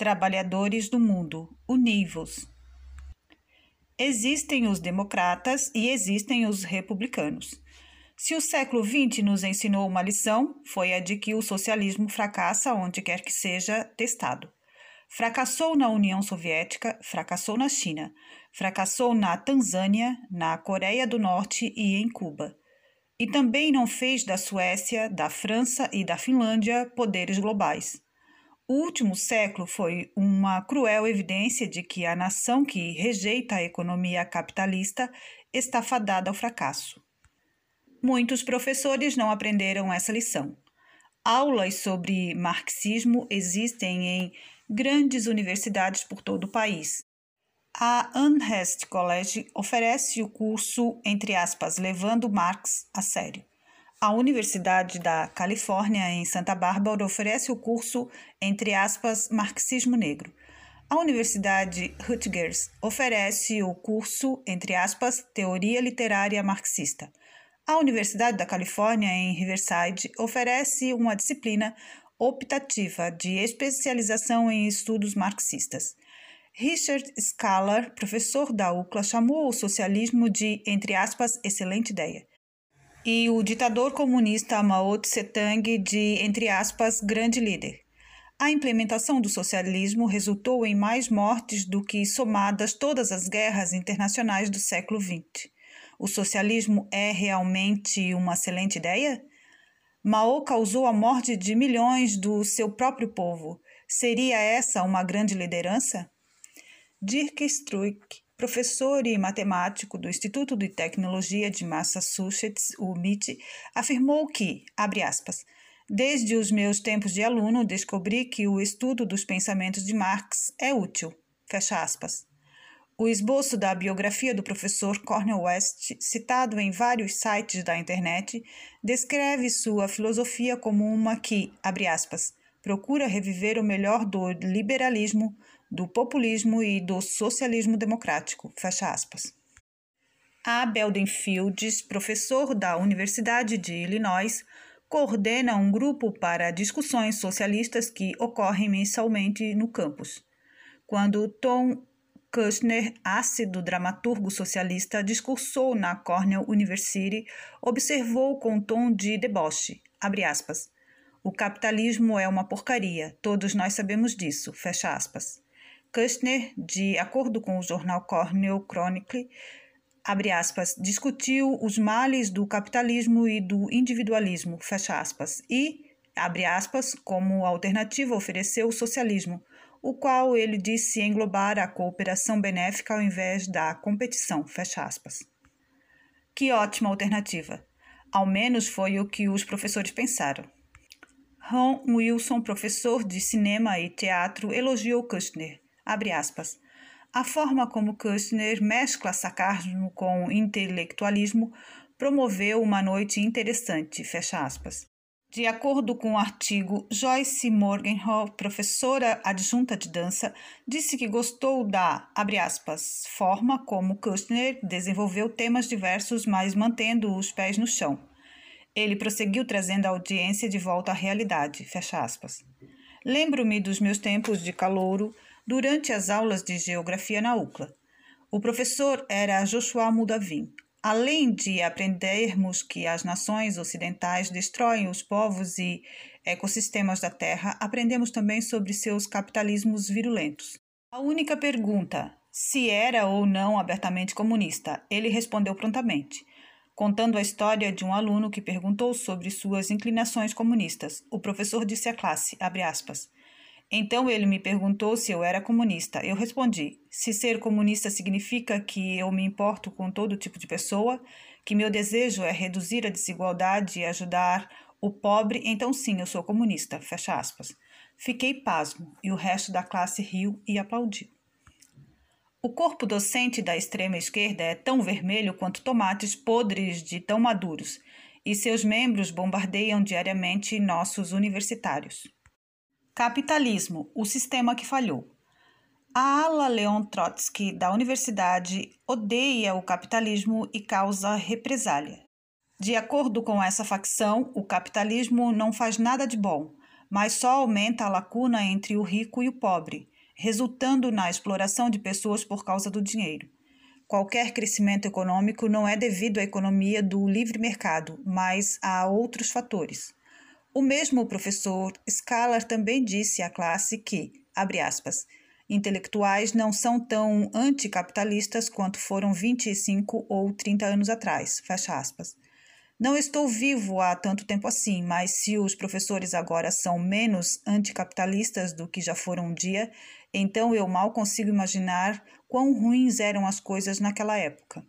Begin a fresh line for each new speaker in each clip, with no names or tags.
Trabalhadores do Mundo, univos. Existem os democratas e existem os republicanos. Se o século XX nos ensinou uma lição, foi a de que o socialismo fracassa onde quer que seja testado. Fracassou na União Soviética, fracassou na China, fracassou na Tanzânia, na Coreia do Norte e em Cuba. E também não fez da Suécia, da França e da Finlândia poderes globais. O último século foi uma cruel evidência de que a nação que rejeita a economia capitalista está fadada ao fracasso. Muitos professores não aprenderam essa lição. Aulas sobre marxismo existem em grandes universidades por todo o país. A Amherst College oferece o curso, entre aspas, Levando Marx a Sério. A Universidade da Califórnia, em Santa Bárbara, oferece o curso, entre aspas, Marxismo Negro. A Universidade Rutgers oferece o curso, entre aspas, Teoria Literária Marxista. A Universidade da Califórnia, em Riverside, oferece uma disciplina optativa de especialização em estudos marxistas. Richard Scalar, professor da UCLA, chamou o socialismo de, entre aspas, excelente ideia. E o ditador comunista Mao Tse-tung de, entre aspas, grande líder. A implementação do socialismo resultou em mais mortes do que somadas todas as guerras internacionais do século XX. O socialismo é realmente uma excelente ideia? Mao causou a morte de milhões do seu próprio povo. Seria essa uma grande liderança? Dirk Struik, professor e matemático do Instituto de Tecnologia de Massachusetts, o MIT, afirmou que, abre aspas, desde os meus tempos de aluno descobri que o estudo dos pensamentos de Marx é útil, fecha aspas. O esboço da biografia do professor Cornel West, citado em vários sites da internet, descreve sua filosofia como uma que, abre aspas, procura reviver o melhor do liberalismo, do populismo e do socialismo democrático, fecha aspas. A Belden Fields, professor da Universidade de Illinois, coordena um grupo para discussões socialistas que ocorrem mensalmente no campus. Quando Tom Kushner, ácido dramaturgo socialista, discursou na Cornell University, observou com tom de deboche, aspas, o capitalismo é uma porcaria, todos nós sabemos disso, fecha aspas. Kushner, de acordo com o jornal Cornell Chronicle, abre aspas, discutiu os males do capitalismo e do individualismo, fecha aspas, e, abre aspas, como alternativa ofereceu o socialismo, o qual ele disse englobar a cooperação benéfica ao invés da competição. Fecha aspas. Que ótima alternativa! Ao menos foi o que os professores pensaram. Ron Wilson, professor de cinema e teatro, elogiou Kushner. Abre aspas. A forma como Kushner mescla sarcasmo com intelectualismo promoveu uma noite interessante. Fecha aspas. De acordo com o um artigo, Joyce Morgenthau, professora adjunta de dança, disse que gostou da, aspas, forma como Kushner desenvolveu temas diversos, mas mantendo os pés no chão. Ele prosseguiu trazendo a audiência de volta à realidade, Lembro-me dos meus tempos de calouro durante as aulas de geografia na UCLA. O professor era Joshua Mudavim, Além de aprendermos que as nações ocidentais destroem os povos e ecossistemas da Terra, aprendemos também sobre seus capitalismos virulentos. A única pergunta, se era ou não abertamente comunista, ele respondeu prontamente, contando a história de um aluno que perguntou sobre suas inclinações comunistas. O professor disse à classe, aspas, então ele me perguntou se eu era comunista. Eu respondi: se ser comunista significa que eu me importo com todo tipo de pessoa, que meu desejo é reduzir a desigualdade e ajudar o pobre, então sim, eu sou comunista. Fecha aspas. Fiquei pasmo e o resto da classe riu e aplaudiu. O corpo docente da extrema esquerda é tão vermelho quanto tomates podres de tão maduros, e seus membros bombardeiam diariamente nossos universitários. Capitalismo, o sistema que falhou. A ala Leon Trotsky da universidade odeia o capitalismo e causa represália. De acordo com essa facção, o capitalismo não faz nada de bom, mas só aumenta a lacuna entre o rico e o pobre, resultando na exploração de pessoas por causa do dinheiro. Qualquer crescimento econômico não é devido à economia do livre mercado, mas a outros fatores. O mesmo professor Scalar também disse à classe que, abre aspas, intelectuais não são tão anticapitalistas quanto foram 25 ou 30 anos atrás, fecha aspas. Não estou vivo há tanto tempo assim, mas se os professores agora são menos anticapitalistas do que já foram um dia, então eu mal consigo imaginar quão ruins eram as coisas naquela época.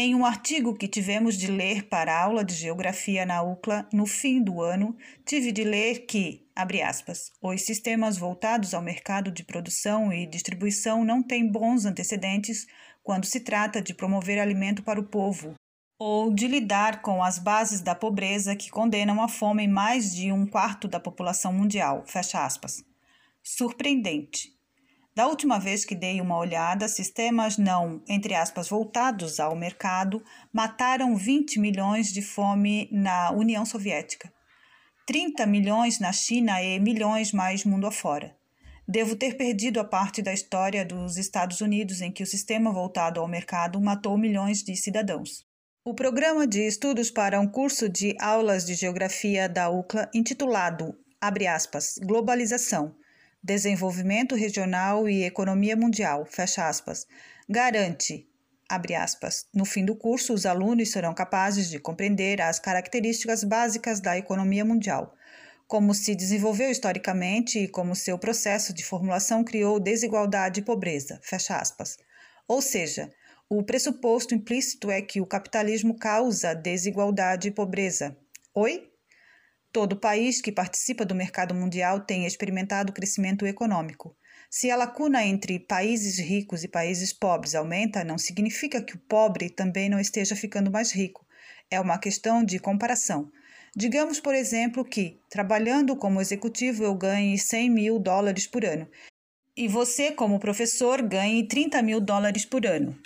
Em um artigo que tivemos de ler para a aula de geografia na UCLA no fim do ano, tive de ler que, abre aspas, os sistemas voltados ao mercado de produção e distribuição não têm bons antecedentes quando se trata de promover alimento para o povo, ou de lidar com as bases da pobreza que condenam à fome mais de um quarto da população mundial. Fecha aspas. Surpreendente. Da última vez que dei uma olhada, sistemas não, entre aspas, voltados ao mercado mataram 20 milhões de fome na União Soviética, 30 milhões na China e milhões mais mundo afora. Devo ter perdido a parte da história dos Estados Unidos em que o sistema voltado ao mercado matou milhões de cidadãos. O programa de estudos para um curso de aulas de geografia da UCLA, intitulado, aspas, Globalização, Desenvolvimento Regional e Economia Mundial, fecha aspas, garante, abre aspas, no fim do curso os alunos serão capazes de compreender as características básicas da economia mundial, como se desenvolveu historicamente e como seu processo de formulação criou desigualdade e pobreza, fecha aspas. Ou seja, o pressuposto implícito é que o capitalismo causa desigualdade e pobreza. Oi? Todo país que participa do mercado mundial tem experimentado crescimento econômico. Se a lacuna entre países ricos e países pobres aumenta, não significa que o pobre também não esteja ficando mais rico. É uma questão de comparação. Digamos, por exemplo, que, trabalhando como executivo, eu ganhe 100 mil dólares por ano e você, como professor, ganhe 30 mil dólares por ano.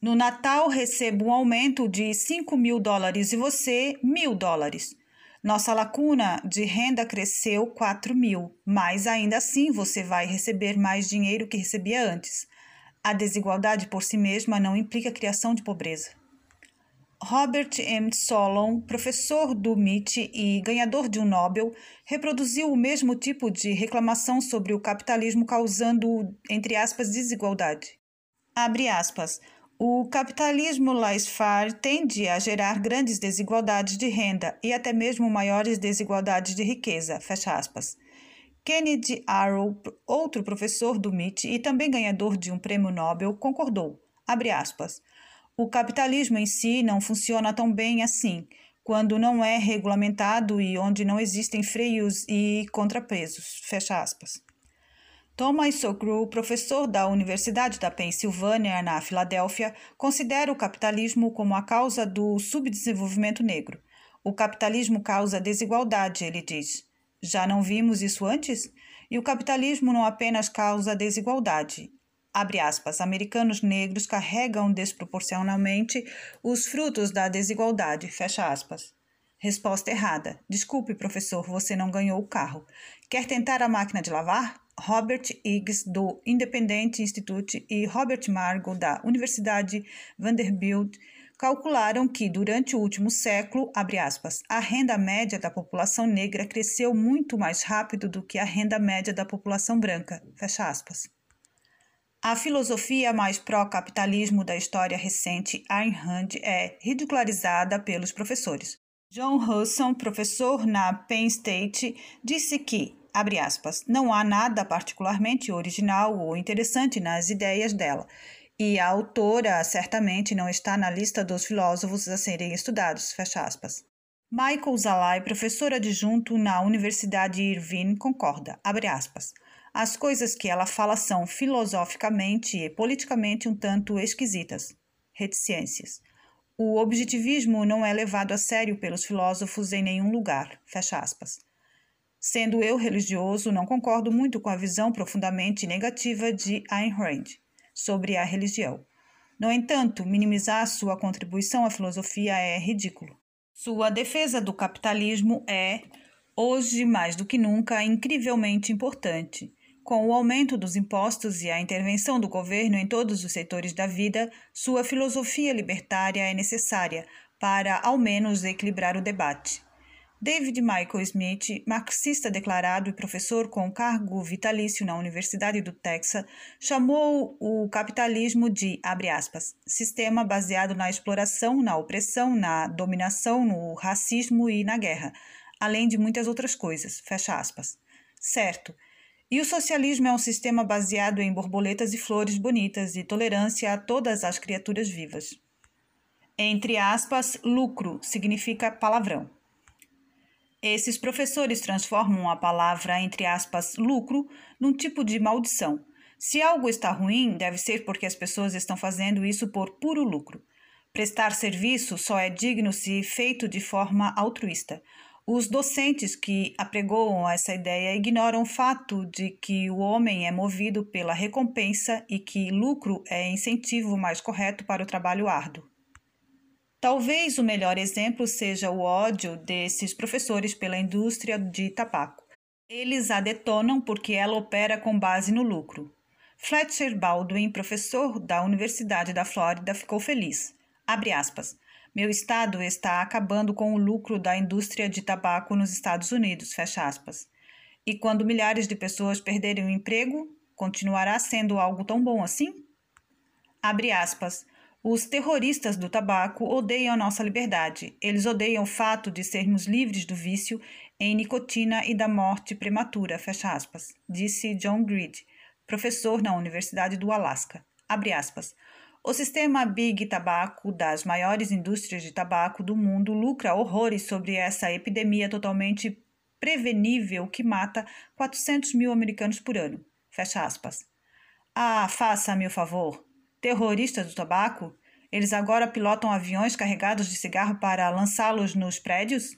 No Natal, recebo um aumento de 5 mil dólares e você, mil dólares. Nossa lacuna de renda cresceu 4 mil, mas ainda assim você vai receber mais dinheiro que recebia antes. A desigualdade por si mesma não implica criação de pobreza. Robert M. Solon, professor do MIT e ganhador de um Nobel, reproduziu o mesmo tipo de reclamação sobre o capitalismo causando, entre aspas, desigualdade. Abre aspas. O capitalismo laissez-faire tende a gerar grandes desigualdades de renda e até mesmo maiores desigualdades de riqueza. Fecha aspas. Kennedy Arrow, outro professor do MIT e também ganhador de um prêmio Nobel, concordou. Abre aspas. O capitalismo em si não funciona tão bem assim, quando não é regulamentado e onde não existem freios e contrapesos. Fecha aspas. Thomas Sokrow, professor da Universidade da Pensilvânia, na Filadélfia, considera o capitalismo como a causa do subdesenvolvimento negro. O capitalismo causa desigualdade, ele diz. Já não vimos isso antes? E o capitalismo não apenas causa desigualdade. Abre aspas, americanos negros carregam desproporcionalmente os frutos da desigualdade. Fecha aspas. Resposta errada. Desculpe, professor, você não ganhou o carro. Quer tentar a máquina de lavar? Robert Higgs, do Independent Institute, e Robert Margo, da Universidade Vanderbilt, calcularam que, durante o último século, aspas, a renda média da população negra cresceu muito mais rápido do que a renda média da população branca. A filosofia mais pró-capitalismo da história recente, Ayn Rand, é ridicularizada pelos professores. John Husson, professor na Penn State, disse que abre aspas, não há nada particularmente original ou interessante nas ideias dela, e a autora certamente não está na lista dos filósofos a serem estudados, fecha aspas. Michael Zalai, professor adjunto na Universidade Irvine, concorda, abre aspas. As coisas que ela fala são filosoficamente e politicamente um tanto esquisitas, reticências. O objetivismo não é levado a sério pelos filósofos em nenhum lugar, fecha aspas. Sendo eu religioso, não concordo muito com a visão profundamente negativa de Ayn Rand sobre a religião. No entanto, minimizar sua contribuição à filosofia é ridículo. Sua defesa do capitalismo é Hoje, mais do que nunca, incrivelmente importante. Com o aumento dos impostos e a intervenção do governo em todos os setores da vida, sua filosofia libertária é necessária para, ao menos, equilibrar o debate. David Michael Smith, marxista declarado e professor com cargo vitalício na Universidade do Texas, chamou o capitalismo de, aspas, sistema baseado na exploração, na opressão, na dominação, no racismo e na guerra, além de muitas outras coisas, fecha aspas. Certo. E o socialismo é um sistema baseado em borboletas e flores bonitas e tolerância a todas as criaturas vivas. Entre aspas, lucro significa palavrão. Esses professores transformam a palavra, entre aspas, lucro, num tipo de maldição. Se algo está ruim, deve ser porque as pessoas estão fazendo isso por puro lucro. Prestar serviço só é digno se feito de forma altruísta. Os docentes que apregoam essa ideia ignoram o fato de que o homem é movido pela recompensa e que lucro é incentivo mais correto para o trabalho árduo. Talvez o melhor exemplo seja o ódio desses professores pela indústria de tabaco. Eles a detonam porque ela opera com base no lucro. Fletcher Baldwin, professor da Universidade da Flórida, ficou feliz. Abre aspas. Meu estado está acabando com o lucro da indústria de tabaco nos Estados Unidos, fecha aspas. E quando milhares de pessoas perderem o emprego, continuará sendo algo tão bom assim? Abre aspas. Os terroristas do tabaco odeiam nossa liberdade. Eles odeiam o fato de sermos livres do vício em nicotina e da morte prematura, fecha aspas, disse John Greed, professor na Universidade do Alasca. Abre aspas. O sistema Big Tabaco das maiores indústrias de tabaco do mundo lucra horrores sobre essa epidemia totalmente prevenível que mata 400 mil americanos por ano. Fecha aspas. Ah, faça-me o favor. Terroristas do tabaco? Eles agora pilotam aviões carregados de cigarro para lançá-los nos prédios?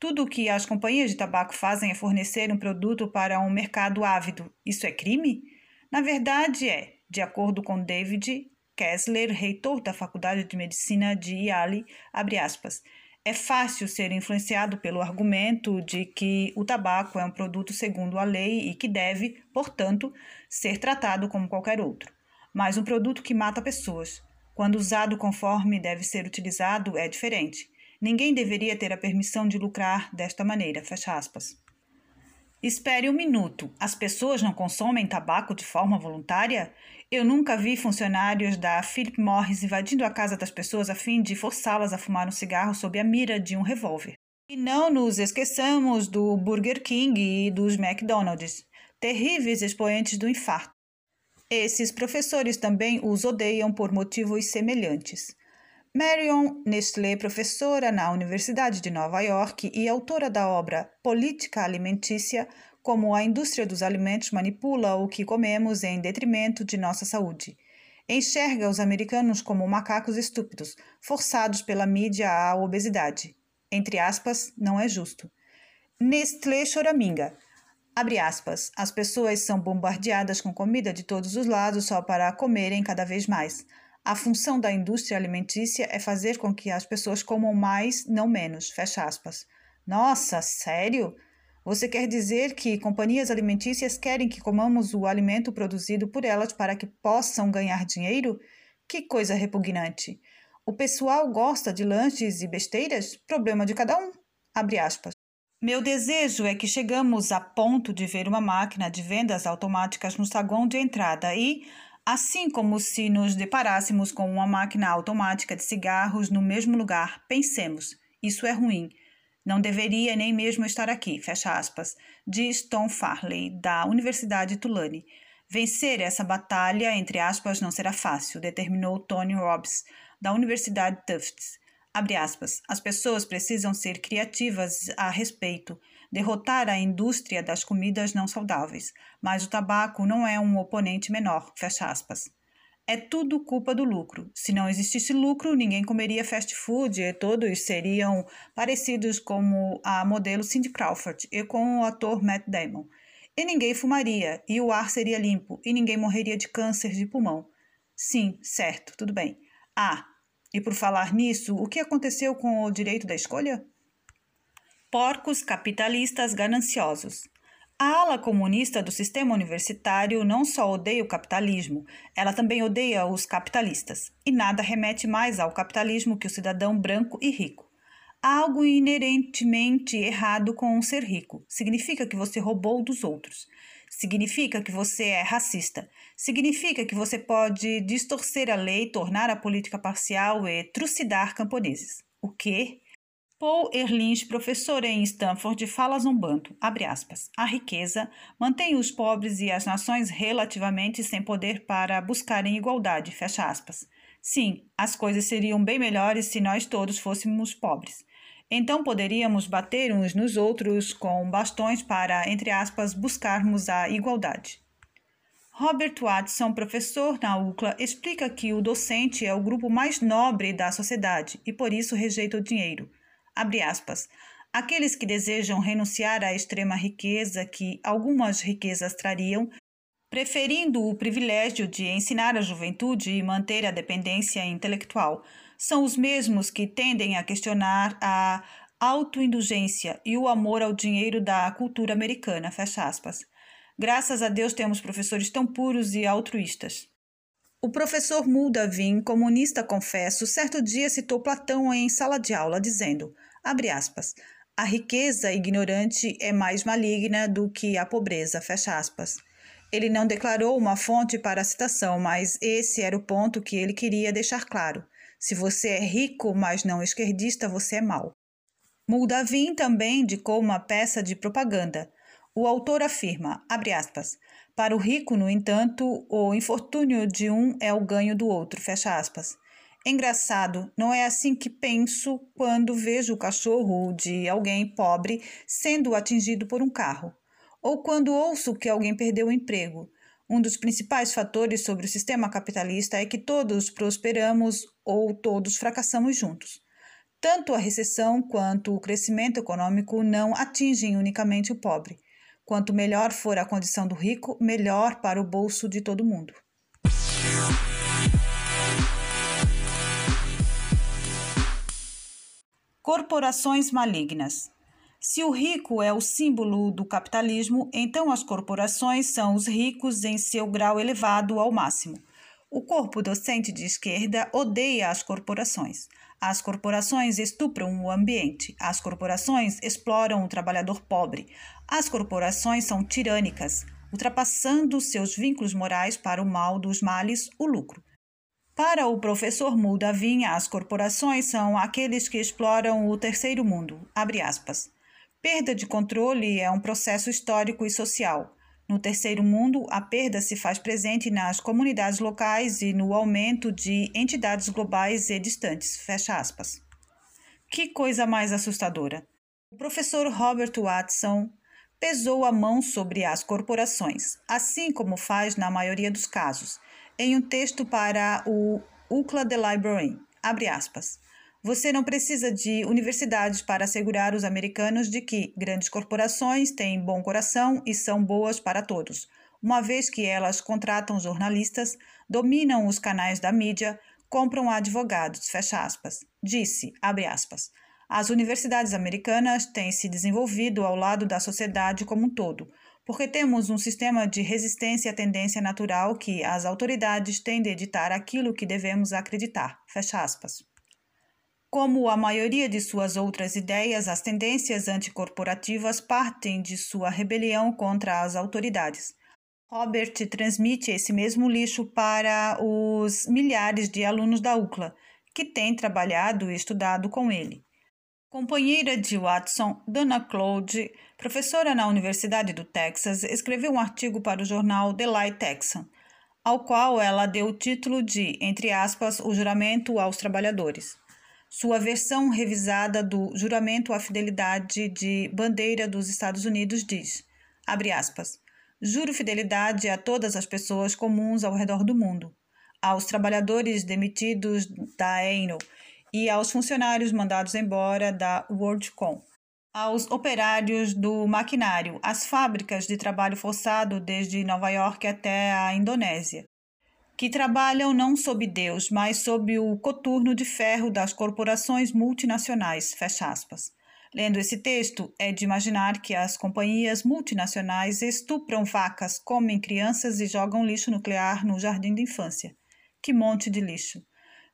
Tudo o que as companhias de tabaco fazem é fornecer um produto para um mercado ávido. Isso é crime? Na verdade, é, de acordo com David Kessler, reitor da Faculdade de Medicina de Yale, abre aspas, é fácil ser influenciado pelo argumento de que o tabaco é um produto segundo a lei e que deve, portanto, ser tratado como qualquer outro mas um produto que mata pessoas. Quando usado conforme deve ser utilizado, é diferente. Ninguém deveria ter a permissão de lucrar desta maneira. Fecha aspas. Espere um minuto. As pessoas não consomem tabaco de forma voluntária? Eu nunca vi funcionários da Philip Morris invadindo a casa das pessoas a fim de forçá-las a fumar um cigarro sob a mira de um revólver. E não nos esqueçamos do Burger King e dos McDonald's, terríveis expoentes do infarto. Esses professores também os odeiam por motivos semelhantes. Marion Nestlé, professora na Universidade de Nova York e autora da obra Política Alimentícia, como a indústria dos alimentos manipula o que comemos em detrimento de nossa saúde. Enxerga os americanos como macacos estúpidos, forçados pela mídia à obesidade. Entre aspas, não é justo. Nestlé choraminga. Abre aspas, as pessoas são bombardeadas com comida de todos os lados só para comerem cada vez mais. A função da indústria alimentícia é fazer com que as pessoas comam mais, não menos. Fecha aspas. Nossa, sério? Você quer dizer que companhias alimentícias querem que comamos o alimento produzido por elas para que possam ganhar dinheiro? Que coisa repugnante. O pessoal gosta de lanches e besteiras? Problema de cada um. Abre aspas. Meu desejo é que chegamos a ponto de ver uma máquina de vendas automáticas no saguão de entrada e, assim como se nos deparássemos com uma máquina automática de cigarros no mesmo lugar, pensemos: isso é ruim. Não deveria nem mesmo estar aqui, fecha aspas, diz Tom Farley, da Universidade Tulane. Vencer essa batalha, entre aspas, não será fácil, determinou Tony Robbins, da Universidade Tufts. Abre aspas, as pessoas precisam ser criativas a respeito, derrotar a indústria das comidas não saudáveis, mas o tabaco não é um oponente menor, fecha aspas. É tudo culpa do lucro. Se não existisse lucro, ninguém comeria fast food e todos seriam parecidos como a modelo Cindy Crawford e com o ator Matt Damon. E ninguém fumaria, e o ar seria limpo, e ninguém morreria de câncer de pulmão. Sim, certo, tudo bem. Ah, e por falar nisso, o que aconteceu com o direito da escolha? Porcos capitalistas gananciosos. A ala comunista do sistema universitário não só odeia o capitalismo, ela também odeia os capitalistas. E nada remete mais ao capitalismo que o cidadão branco e rico. Há algo inerentemente errado com ser rico. Significa que você roubou dos outros. Significa que você é racista. Significa que você pode distorcer a lei, tornar a política parcial e trucidar camponeses. O quê? Paul Erlins, professor em Stanford, fala zombando, abre aspas, a riqueza mantém os pobres e as nações relativamente sem poder para buscarem igualdade, fecha aspas. Sim, as coisas seriam bem melhores se nós todos fôssemos pobres. Então poderíamos bater uns nos outros com bastões para, entre aspas, buscarmos a igualdade. Robert Watson, professor na UCLA, explica que o docente é o grupo mais nobre da sociedade e por isso rejeita o dinheiro. Abre aspas. Aqueles que desejam renunciar à extrema riqueza que algumas riquezas trariam, preferindo o privilégio de ensinar a juventude e manter a dependência intelectual, são os mesmos que tendem a questionar a autoindulgência e o amor ao dinheiro da cultura americana. Fecha aspas. Graças a Deus temos professores tão puros e altruístas. O professor Muldavin, comunista confesso, certo dia citou Platão em sala de aula, dizendo, abre aspas, a riqueza ignorante é mais maligna do que a pobreza, fecha aspas. Ele não declarou uma fonte para a citação, mas esse era o ponto que ele queria deixar claro. Se você é rico, mas não esquerdista, você é mau. Muldavin também indicou uma peça de propaganda. O autor afirma, abre aspas, para o rico, no entanto, o infortúnio de um é o ganho do outro. Fecha aspas. Engraçado, não é assim que penso quando vejo o cachorro de alguém pobre sendo atingido por um carro, ou quando ouço que alguém perdeu o emprego. Um dos principais fatores sobre o sistema capitalista é que todos prosperamos ou todos fracassamos juntos. Tanto a recessão quanto o crescimento econômico não atingem unicamente o pobre. Quanto melhor for a condição do rico, melhor para o bolso de todo mundo. Corporações malignas. Se o rico é o símbolo do capitalismo, então as corporações são os ricos em seu grau elevado ao máximo. O corpo docente de esquerda odeia as corporações. As corporações estupram o ambiente. As corporações exploram o trabalhador pobre. As corporações são tirânicas, ultrapassando seus vínculos morais para o mal dos males, o lucro. Para o professor Muldavin, as corporações são aqueles que exploram o terceiro mundo. Perda de controle é um processo histórico e social. No terceiro mundo, a perda se faz presente nas comunidades locais e no aumento de entidades globais e distantes. Fecha aspas. Que coisa mais assustadora! O professor Robert Watson pesou a mão sobre as corporações, assim como faz na maioria dos casos, em um texto para o UCLA The Library. Abre aspas. Você não precisa de universidades para assegurar os americanos de que grandes corporações têm bom coração e são boas para todos, uma vez que elas contratam jornalistas, dominam os canais da mídia, compram advogados, fecha aspas. Disse, abre aspas. As universidades americanas têm se desenvolvido ao lado da sociedade como um todo, porque temos um sistema de resistência à tendência natural que as autoridades têm de editar aquilo que devemos acreditar, fecha aspas. Como a maioria de suas outras ideias, as tendências anticorporativas partem de sua rebelião contra as autoridades. Robert transmite esse mesmo lixo para os milhares de alunos da UCLA, que têm trabalhado e estudado com ele. Companheira de Watson, Dana Claude, professora na Universidade do Texas, escreveu um artigo para o jornal The Light Texan, ao qual ela deu o título de, entre aspas, o juramento aos trabalhadores sua versão revisada do Juramento à Fidelidade de Bandeira dos Estados Unidos diz, abre aspas, juro fidelidade a todas as pessoas comuns ao redor do mundo, aos trabalhadores demitidos da Eno e aos funcionários mandados embora da WorldCom, aos operários do maquinário, às fábricas de trabalho forçado desde Nova York até a Indonésia, que trabalham não sob Deus, mas sob o coturno de ferro das corporações multinacionais, fecha aspas. Lendo esse texto, é de imaginar que as companhias multinacionais estupram vacas, comem crianças e jogam lixo nuclear no jardim de infância. Que monte de lixo!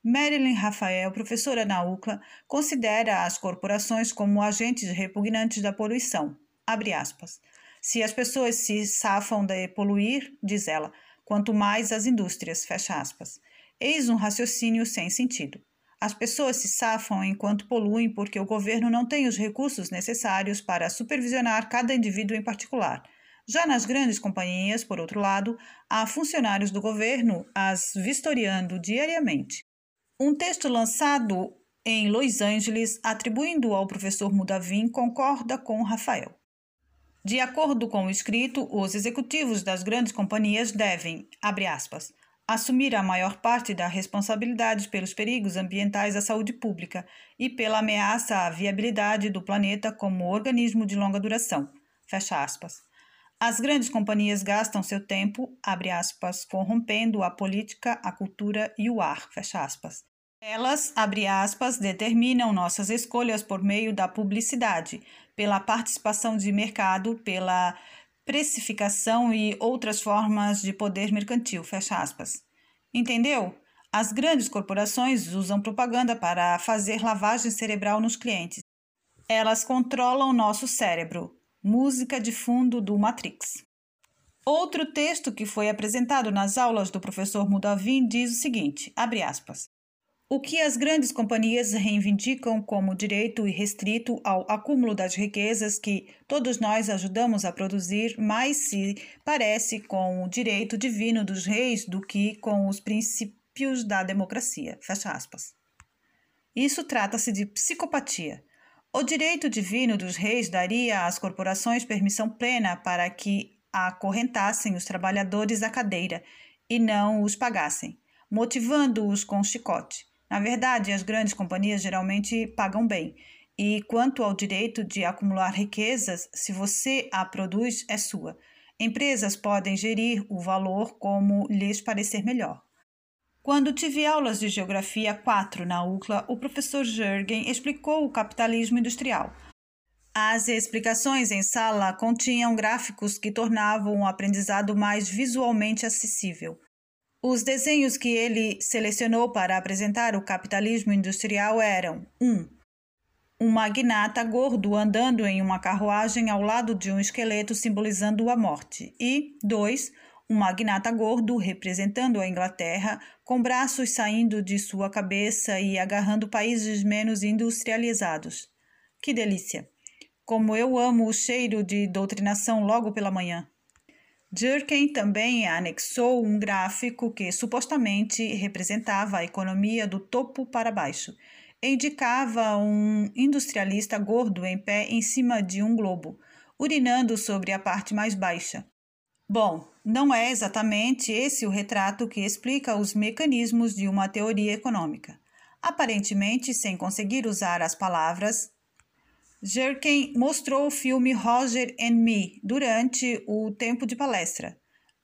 Marilyn Rafael, professora na UCLA, considera as corporações como agentes repugnantes da poluição. Abre aspas. Se as pessoas se safam de poluir, diz ela, quanto mais as indústrias, fecha aspas. Eis um raciocínio sem sentido. As pessoas se safam enquanto poluem porque o governo não tem os recursos necessários para supervisionar cada indivíduo em particular. Já nas grandes companhias, por outro lado, há funcionários do governo as vistoriando diariamente. Um texto lançado em Los Angeles, atribuindo ao professor Mudavim, concorda com Rafael. De acordo com o escrito, os executivos das grandes companhias devem, abre aspas, assumir a maior parte da responsabilidade pelos perigos ambientais à saúde pública e pela ameaça à viabilidade do planeta como organismo de longa duração. Fecha aspas. As grandes companhias gastam seu tempo, abre aspas, corrompendo a política, a cultura e o ar, fecha aspas. Elas, abre aspas, determinam nossas escolhas por meio da publicidade, pela participação de mercado, pela precificação e outras formas de poder mercantil, fecha aspas. Entendeu? As grandes corporações usam propaganda para fazer lavagem cerebral nos clientes. Elas controlam nosso cérebro. Música de fundo do Matrix. Outro texto que foi apresentado nas aulas do professor Mudavim diz o seguinte, abre aspas, o que as grandes companhias reivindicam como direito irrestrito ao acúmulo das riquezas que todos nós ajudamos a produzir mais se parece com o direito divino dos reis do que com os princípios da democracia. Fecha aspas. Isso trata-se de psicopatia. O direito divino dos reis daria às corporações permissão plena para que acorrentassem os trabalhadores à cadeira e não os pagassem, motivando-os com chicote. Na verdade, as grandes companhias geralmente pagam bem. E quanto ao direito de acumular riquezas, se você a produz, é sua. Empresas podem gerir o valor como lhes parecer melhor. Quando tive aulas de Geografia 4 na UCLA, o professor Jürgen explicou o capitalismo industrial. As explicações em sala continham gráficos que tornavam o aprendizado mais visualmente acessível. Os desenhos que ele selecionou para apresentar o capitalismo industrial eram: 1. Um, um magnata gordo andando em uma carruagem ao lado de um esqueleto simbolizando a morte, e 2. Um magnata gordo representando a Inglaterra, com braços saindo de sua cabeça e agarrando países menos industrializados. Que delícia! Como eu amo o cheiro de doutrinação logo pela manhã. Durkheim também anexou um gráfico que supostamente representava a economia do topo para baixo. Indicava um industrialista gordo em pé em cima de um globo, urinando sobre a parte mais baixa. Bom, não é exatamente esse o retrato que explica os mecanismos de uma teoria econômica. Aparentemente, sem conseguir usar as palavras Jerkin mostrou o filme Roger and Me durante o tempo de palestra.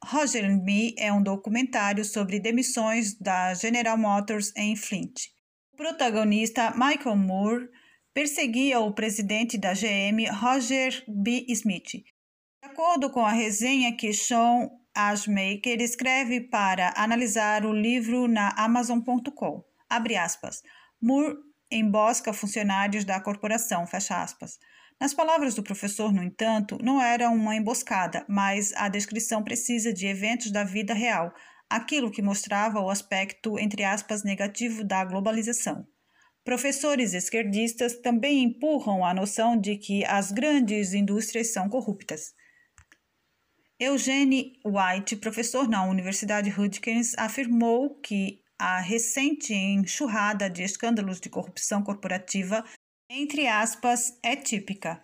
Roger and Me é um documentário sobre demissões da General Motors em Flint. O protagonista, Michael Moore, perseguia o presidente da GM, Roger B. Smith. De acordo com a resenha que Sean Ashmaker escreve para analisar o livro na Amazon.com, abre aspas, Moore embosca funcionários da corporação, fecha aspas. Nas palavras do professor, no entanto, não era uma emboscada, mas a descrição precisa de eventos da vida real, aquilo que mostrava o aspecto, entre aspas, negativo da globalização. Professores esquerdistas também empurram a noção de que as grandes indústrias são corruptas. Eugene White, professor na Universidade Hudgens, afirmou que a recente enxurrada de escândalos de corrupção corporativa, entre aspas, é típica.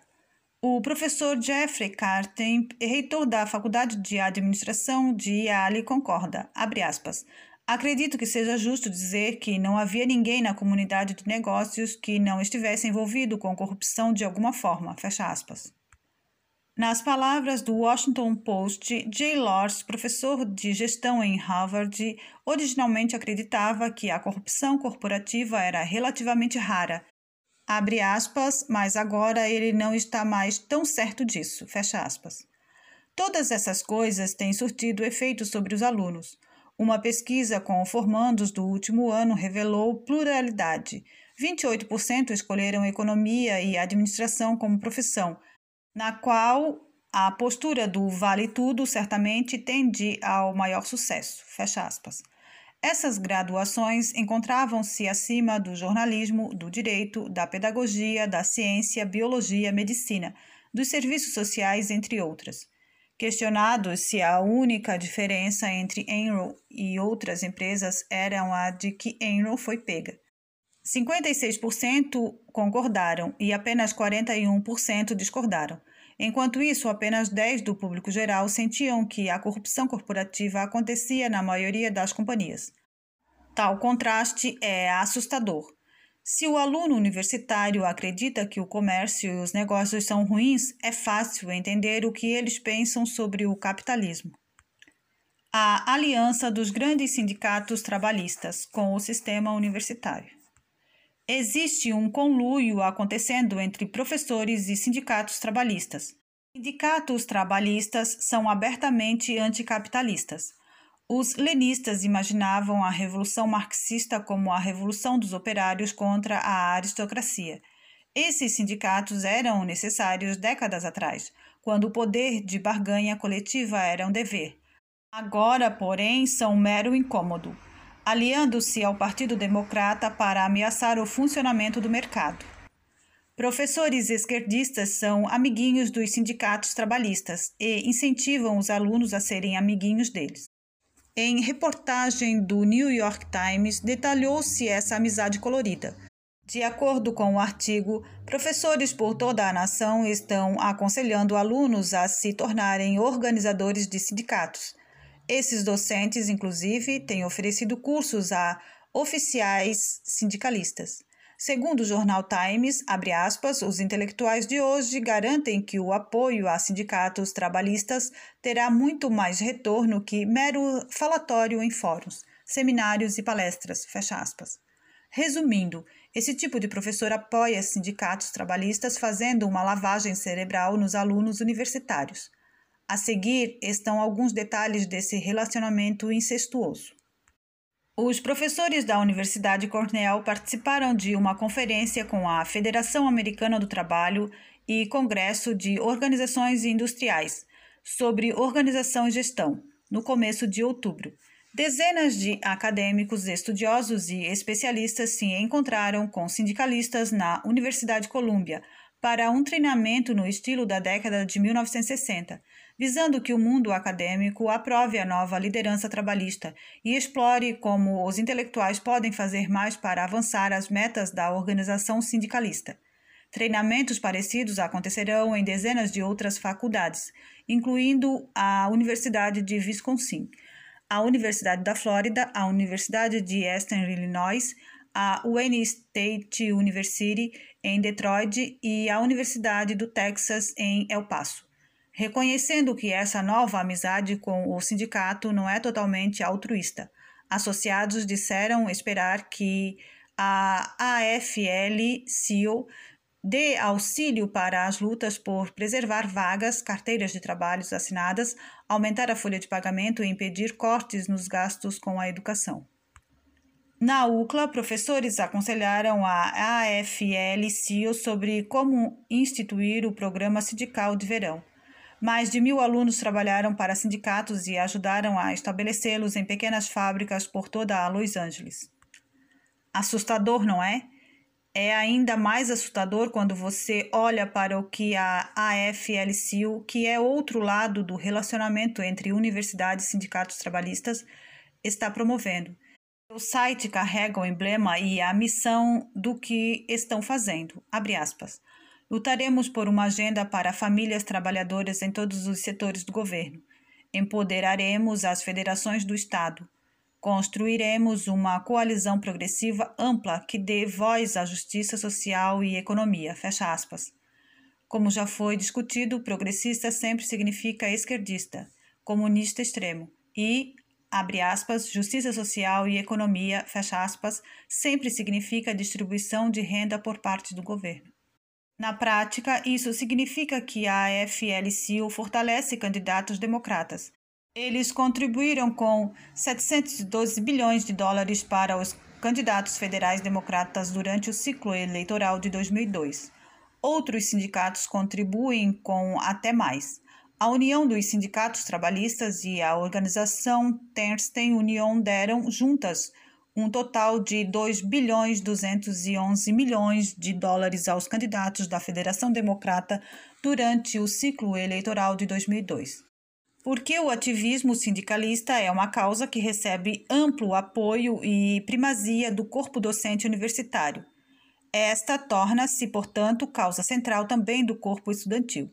O professor Jeffrey Carten, reitor da Faculdade de Administração de Yale, concorda, abre aspas, Acredito que seja justo dizer que não havia ninguém na comunidade de negócios que não estivesse envolvido com corrupção de alguma forma. Fecha aspas. Nas palavras do Washington Post, Jay Lors, professor de gestão em Harvard, originalmente acreditava que a corrupção corporativa era relativamente rara. abre aspas, mas agora ele não está mais tão certo disso, fecha aspas. Todas essas coisas têm surtido efeito sobre os alunos. Uma pesquisa com formandos do último ano revelou pluralidade. 28% escolheram economia e administração como profissão, na qual a postura do vale tudo certamente tende ao maior sucesso. Fecha aspas. Essas graduações encontravam-se acima do jornalismo, do direito, da pedagogia, da ciência, biologia, medicina, dos serviços sociais, entre outras. Questionados se a única diferença entre Enron e outras empresas era a de que Enron foi pega. 56% concordaram e apenas 41% discordaram. Enquanto isso, apenas 10 do público geral sentiam que a corrupção corporativa acontecia na maioria das companhias. Tal contraste é assustador. Se o aluno universitário acredita que o comércio e os negócios são ruins, é fácil entender o que eles pensam sobre o capitalismo. A aliança dos grandes sindicatos trabalhistas com o sistema universitário. Existe um conluio acontecendo entre professores e sindicatos trabalhistas. Sindicatos trabalhistas são abertamente anticapitalistas. Os lenistas imaginavam a Revolução Marxista como a revolução dos operários contra a aristocracia. Esses sindicatos eram necessários décadas atrás, quando o poder de barganha coletiva era um dever. Agora, porém, são um mero incômodo, aliando-se ao Partido Democrata para ameaçar o funcionamento do mercado. Professores esquerdistas são amiguinhos dos sindicatos trabalhistas e incentivam os alunos a serem amiguinhos deles. Em reportagem do New York Times, detalhou-se essa amizade colorida. De acordo com o artigo, professores por toda a nação estão aconselhando alunos a se tornarem organizadores de sindicatos. Esses docentes, inclusive, têm oferecido cursos a oficiais sindicalistas. Segundo o jornal Times, aspas, os intelectuais de hoje garantem que o apoio a sindicatos trabalhistas terá muito mais retorno que mero falatório em fóruns, seminários e palestras, Resumindo, esse tipo de professor apoia sindicatos trabalhistas fazendo uma lavagem cerebral nos alunos universitários. A seguir estão alguns detalhes desse relacionamento incestuoso. Os professores da Universidade Cornell participaram de uma conferência com a Federação Americana do Trabalho e Congresso de Organizações Industriais sobre organização e gestão, no começo de outubro. Dezenas de acadêmicos, estudiosos e especialistas se encontraram com sindicalistas na Universidade Columbia para um treinamento no estilo da década de 1960 visando que o mundo acadêmico aprove a nova liderança trabalhista e explore como os intelectuais podem fazer mais para avançar as metas da organização sindicalista. Treinamentos parecidos acontecerão em dezenas de outras faculdades, incluindo a Universidade de Wisconsin, a Universidade da Flórida, a Universidade de Eastern Illinois, a Wayne State University em Detroit e a Universidade do Texas em El Paso reconhecendo que essa nova amizade com o sindicato não é totalmente altruísta. Associados disseram esperar que a AFL-CIO dê auxílio para as lutas por preservar vagas, carteiras de trabalhos assinadas, aumentar a folha de pagamento e impedir cortes nos gastos com a educação. Na UCLA, professores aconselharam a AFL-CIO sobre como instituir o programa sindical de verão. Mais de mil alunos trabalharam para sindicatos e ajudaram a estabelecê-los em pequenas fábricas por toda a Los Angeles. Assustador, não é? É ainda mais assustador quando você olha para o que a AFL-CIO, que é outro lado do relacionamento entre universidades e sindicatos trabalhistas, está promovendo. O site carrega o emblema e a missão do que estão fazendo. Abre aspas. Lutaremos por uma agenda para famílias trabalhadoras em todos os setores do governo. Empoderaremos as federações do Estado. Construiremos uma coalizão progressiva ampla que dê voz à justiça social e economia. Fecha aspas. Como já foi discutido, progressista sempre significa esquerdista, comunista extremo e abre aspas, justiça social e economia, fecha aspas, sempre significa distribuição de renda por parte do governo. Na prática, isso significa que a FLCU fortalece candidatos democratas. Eles contribuíram com 712 bilhões de dólares para os candidatos federais democratas durante o ciclo eleitoral de 2002. Outros sindicatos contribuem com até mais. A União dos Sindicatos Trabalhistas e a organização Ternstein Union deram juntas um total de 2 bilhões 211 milhões de dólares aos candidatos da Federação Democrata durante o ciclo eleitoral de 2002. Porque o ativismo sindicalista é uma causa que recebe amplo apoio e primazia do corpo docente universitário. Esta torna-se, portanto, causa central também do corpo estudantil.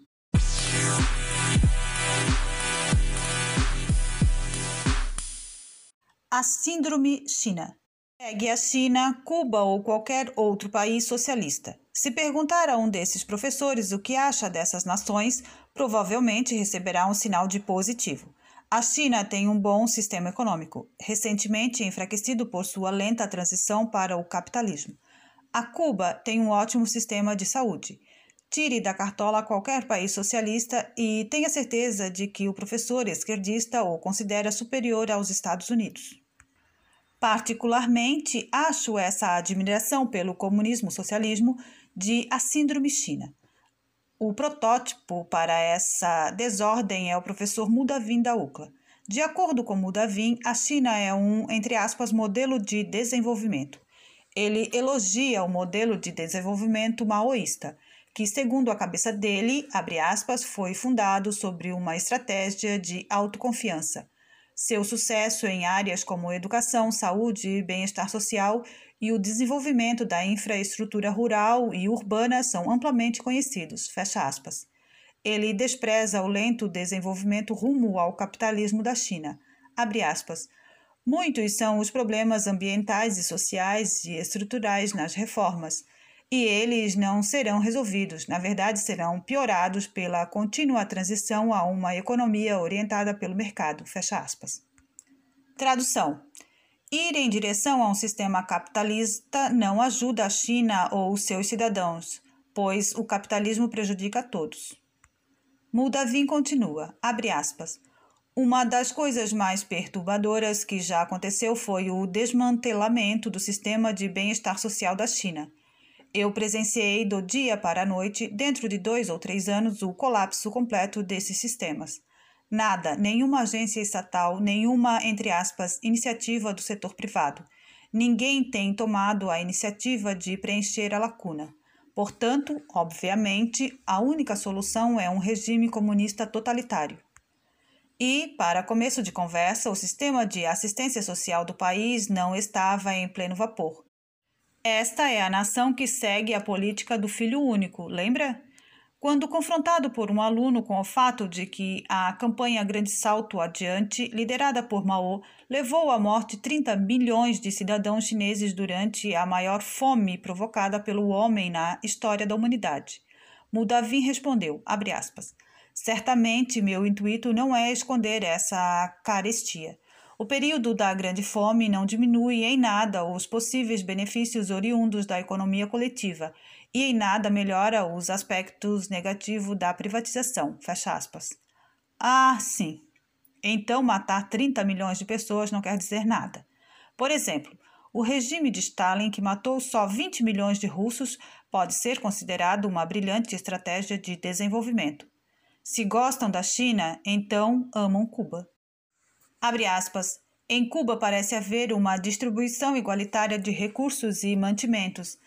A Síndrome China. Pegue a China, Cuba ou qualquer outro país socialista. Se perguntar a um desses professores o que acha dessas nações, provavelmente receberá um sinal de positivo. A China tem um bom sistema econômico, recentemente enfraquecido por sua lenta transição para o capitalismo. A Cuba tem um ótimo sistema de saúde. Tire da cartola qualquer país socialista e tenha certeza de que o professor esquerdista o considera superior aos Estados Unidos. Particularmente, acho essa admiração pelo comunismo-socialismo de A Síndrome China. O protótipo para essa desordem é o professor Mudavin da UCLA. De acordo com Mudavin, a China é um, entre aspas, modelo de desenvolvimento. Ele elogia o modelo de desenvolvimento maoísta, que, segundo a cabeça dele, aspas, foi fundado sobre uma estratégia de autoconfiança. Seu sucesso em áreas como educação, saúde e bem-estar social e o desenvolvimento da infraestrutura rural e urbana são amplamente conhecidos. Fecha aspas. Ele despreza o lento desenvolvimento rumo ao capitalismo da China. Abre aspas. Muitos são os problemas ambientais e sociais e estruturais nas reformas e eles não serão resolvidos, na verdade, serão piorados pela contínua transição a uma economia orientada pelo mercado. Fecha aspas. Tradução: Ir em direção a um sistema capitalista não ajuda a China ou seus cidadãos, pois o capitalismo prejudica a todos. Mudavin continua, abre aspas. Uma das coisas mais perturbadoras que já aconteceu foi o desmantelamento do sistema de bem-estar social da China. Eu presenciei do dia para a noite, dentro de dois ou três anos, o colapso completo desses sistemas. Nada, nenhuma agência estatal, nenhuma, entre aspas, iniciativa do setor privado. Ninguém tem tomado a iniciativa de preencher a lacuna. Portanto, obviamente, a única solução é um regime comunista totalitário. E, para começo de conversa, o sistema de assistência social do país não estava em pleno vapor. Esta é a nação que segue a política do filho único, lembra? Quando confrontado por um aluno com o fato de que a campanha Grande Salto Adiante, liderada por Mao, levou à morte 30 milhões de cidadãos chineses durante a maior fome provocada pelo homem na história da humanidade. Mudavin respondeu, aspas, Certamente meu intuito não é esconder essa carestia. O período da Grande Fome não diminui em nada os possíveis benefícios oriundos da economia coletiva e em nada melhora os aspectos negativos da privatização. Fecha aspas. Ah, sim. Então matar 30 milhões de pessoas não quer dizer nada. Por exemplo, o regime de Stalin, que matou só 20 milhões de russos, pode ser considerado uma brilhante estratégia de desenvolvimento. Se gostam da China, então amam Cuba. Abre aspas. Em Cuba parece haver uma distribuição igualitária de recursos e mantimentos,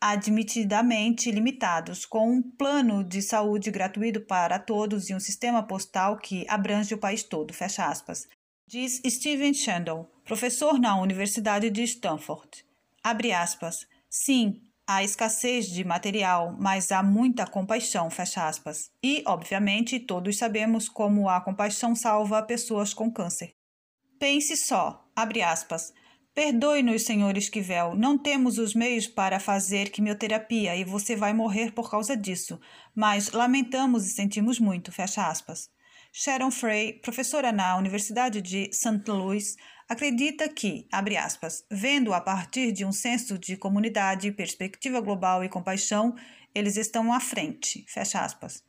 admitidamente limitados, com um plano de saúde gratuito para todos e um sistema postal que abrange o país todo. Fecha aspas. Diz Steven Shandon, professor na Universidade de Stanford. Abre aspas. Sim, há escassez de material, mas há muita compaixão, fecha aspas. E, obviamente, todos sabemos como a compaixão salva pessoas com câncer. Pense só, abre aspas. Perdoe-nos, senhor Esquivel, não temos os meios para fazer quimioterapia e você vai morrer por causa disso, mas lamentamos e sentimos muito, fecha aspas. Sharon Frey, professora na Universidade de St. Louis, acredita que, abre aspas, vendo a partir de um senso de comunidade, perspectiva global e compaixão, eles estão à frente, fecha aspas.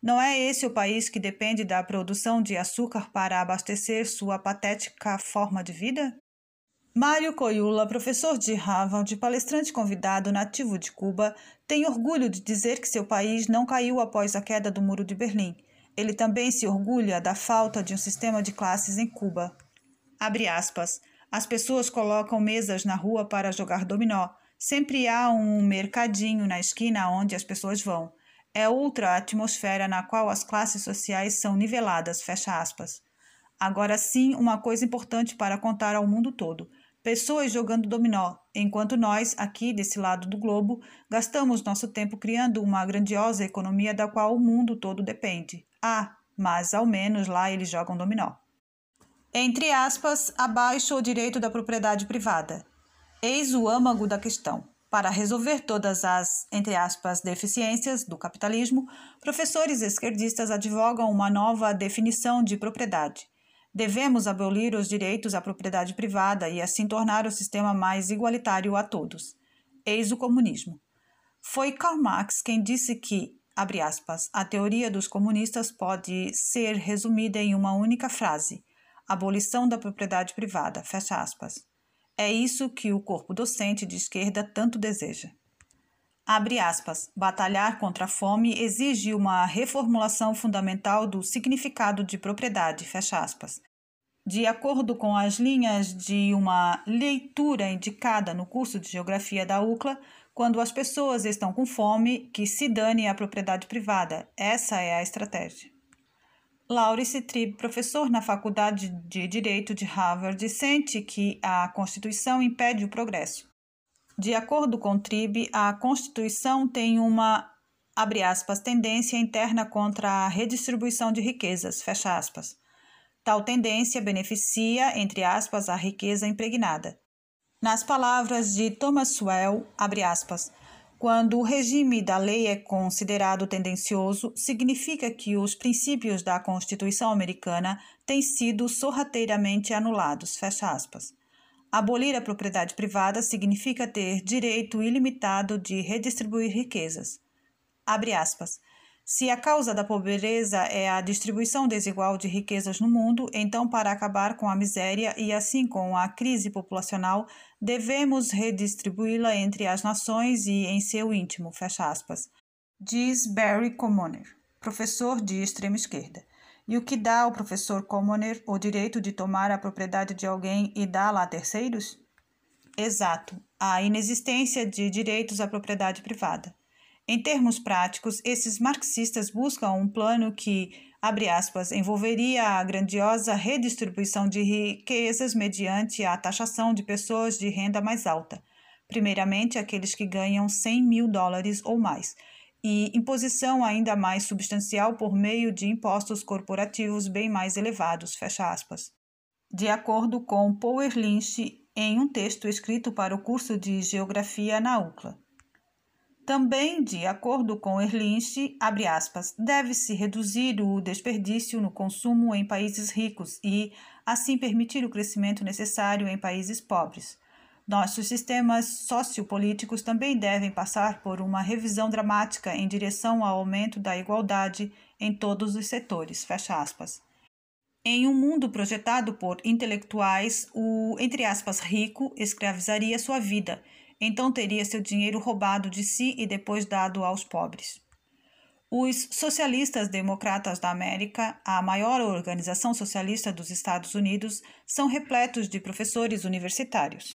Não é esse o país que depende da produção de açúcar para abastecer sua patética forma de vida? Mário Coiula, professor de Harvard, palestrante convidado nativo de Cuba, tem orgulho de dizer que seu país não caiu após a queda do Muro de Berlim. Ele também se orgulha da falta de um sistema de classes em Cuba. Abre aspas. As pessoas colocam mesas na rua para jogar dominó. Sempre há um mercadinho na esquina onde as pessoas vão. É outra atmosfera na qual as classes sociais são niveladas, fecha aspas. Agora sim, uma coisa importante para contar ao mundo todo. Pessoas jogando dominó, enquanto nós, aqui desse lado do globo, gastamos nosso tempo criando uma grandiosa economia da qual o mundo todo depende. Ah, mas ao menos lá eles jogam dominó. Entre aspas, abaixo o direito da propriedade privada. Eis o âmago da questão. Para resolver todas as, entre aspas, deficiências do capitalismo, professores esquerdistas advogam uma nova definição de propriedade. Devemos abolir os direitos à propriedade privada e assim tornar o sistema mais igualitário a todos. Eis o comunismo. Foi Karl Marx quem disse que, abre aspas, a teoria dos comunistas pode ser resumida em uma única frase: abolição da propriedade privada, fecha aspas. É isso que o corpo docente de esquerda tanto deseja. Abre aspas. Batalhar contra a fome exige uma reformulação fundamental do significado de propriedade, fecha aspas. De acordo com as linhas de uma leitura indicada no curso de Geografia da UCLA, quando as pessoas estão com fome, que se dane a propriedade privada. Essa é a estratégia. Laurice Tribb, professor na Faculdade de Direito de Harvard, sente que a Constituição impede o progresso. De acordo com Tribb, a Constituição tem uma, abre aspas, tendência interna contra a redistribuição de riquezas, fecha aspas. Tal tendência beneficia, entre aspas, a riqueza impregnada. Nas palavras de Thomas Sowell, abre aspas, quando o regime da lei é considerado tendencioso, significa que os princípios da Constituição americana têm sido sorrateiramente anulados. Fecha aspas. Abolir a propriedade privada significa ter direito ilimitado de redistribuir riquezas. Abre aspas. Se a causa da pobreza é a distribuição desigual de riquezas no mundo, então, para acabar com a miséria e assim com a crise populacional, devemos redistribuí-la entre as nações e em seu íntimo. Fecha aspas. Diz Barry Commoner, professor de extrema esquerda. E o que dá ao professor Commoner o direito de tomar a propriedade de alguém e dá-la a terceiros? Exato, a inexistência de direitos à propriedade privada. Em termos práticos, esses marxistas buscam um plano que, abre aspas, envolveria a grandiosa redistribuição de riquezas mediante a taxação de pessoas de renda mais alta, primeiramente aqueles que ganham 100 mil dólares ou mais, e imposição ainda mais substancial por meio de impostos corporativos bem mais elevados, fecha aspas. De acordo com Power Lynch, em um texto escrito para o curso de Geografia na UCLA. Também, de acordo com Erlinch, deve-se reduzir o desperdício no consumo em países ricos e, assim, permitir o crescimento necessário em países pobres. Nossos sistemas sociopolíticos também devem passar por uma revisão dramática em direção ao aumento da igualdade em todos os setores. Fecha aspas. Em um mundo projetado por intelectuais, o, entre aspas, rico escravizaria sua vida então teria seu dinheiro roubado de si e depois dado aos pobres. Os Socialistas Democratas da América, a maior organização socialista dos Estados Unidos, são repletos de professores universitários.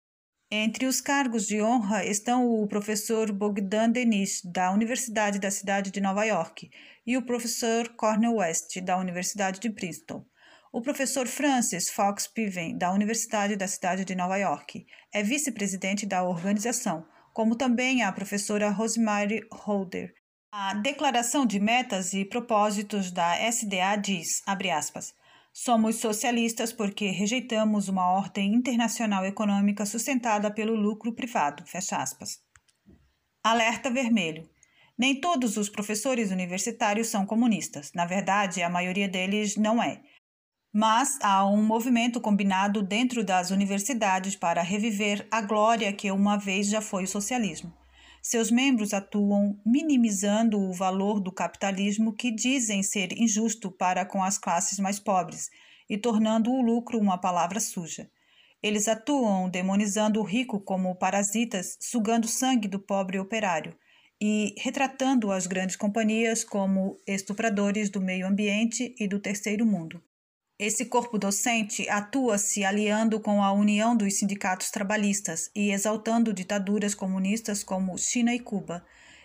Entre os cargos de honra estão o professor Bogdan Denis, da Universidade da Cidade de Nova York, e o professor Cornel West, da Universidade de Princeton. O professor Francis Fox Piven, da Universidade da Cidade de Nova York, é vice-presidente da organização, como também a professora Rosemary Holder. A Declaração de Metas e Propósitos da SDA diz, aspas, Somos socialistas porque rejeitamos uma ordem internacional econômica sustentada pelo lucro privado. Fecha aspas. Alerta vermelho. Nem todos os professores universitários são comunistas. Na verdade, a maioria deles não é. Mas há um movimento combinado dentro das universidades para reviver a glória que uma vez já foi o socialismo. Seus membros atuam minimizando o valor do capitalismo que dizem ser injusto para com as classes mais pobres e tornando o lucro uma palavra suja. Eles atuam demonizando o rico como parasitas, sugando sangue do pobre operário e retratando as grandes companhias como estupradores do meio ambiente e do terceiro mundo. Esse corpo docente atua se aliando com a união dos sindicatos trabalhistas e exaltando ditaduras comunistas como China e Cuba.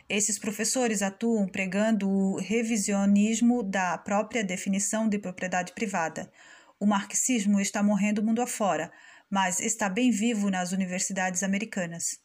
Esses professores atuam pregando o revisionismo da própria definição de propriedade privada. O marxismo está morrendo mundo afora, mas está bem vivo nas universidades americanas.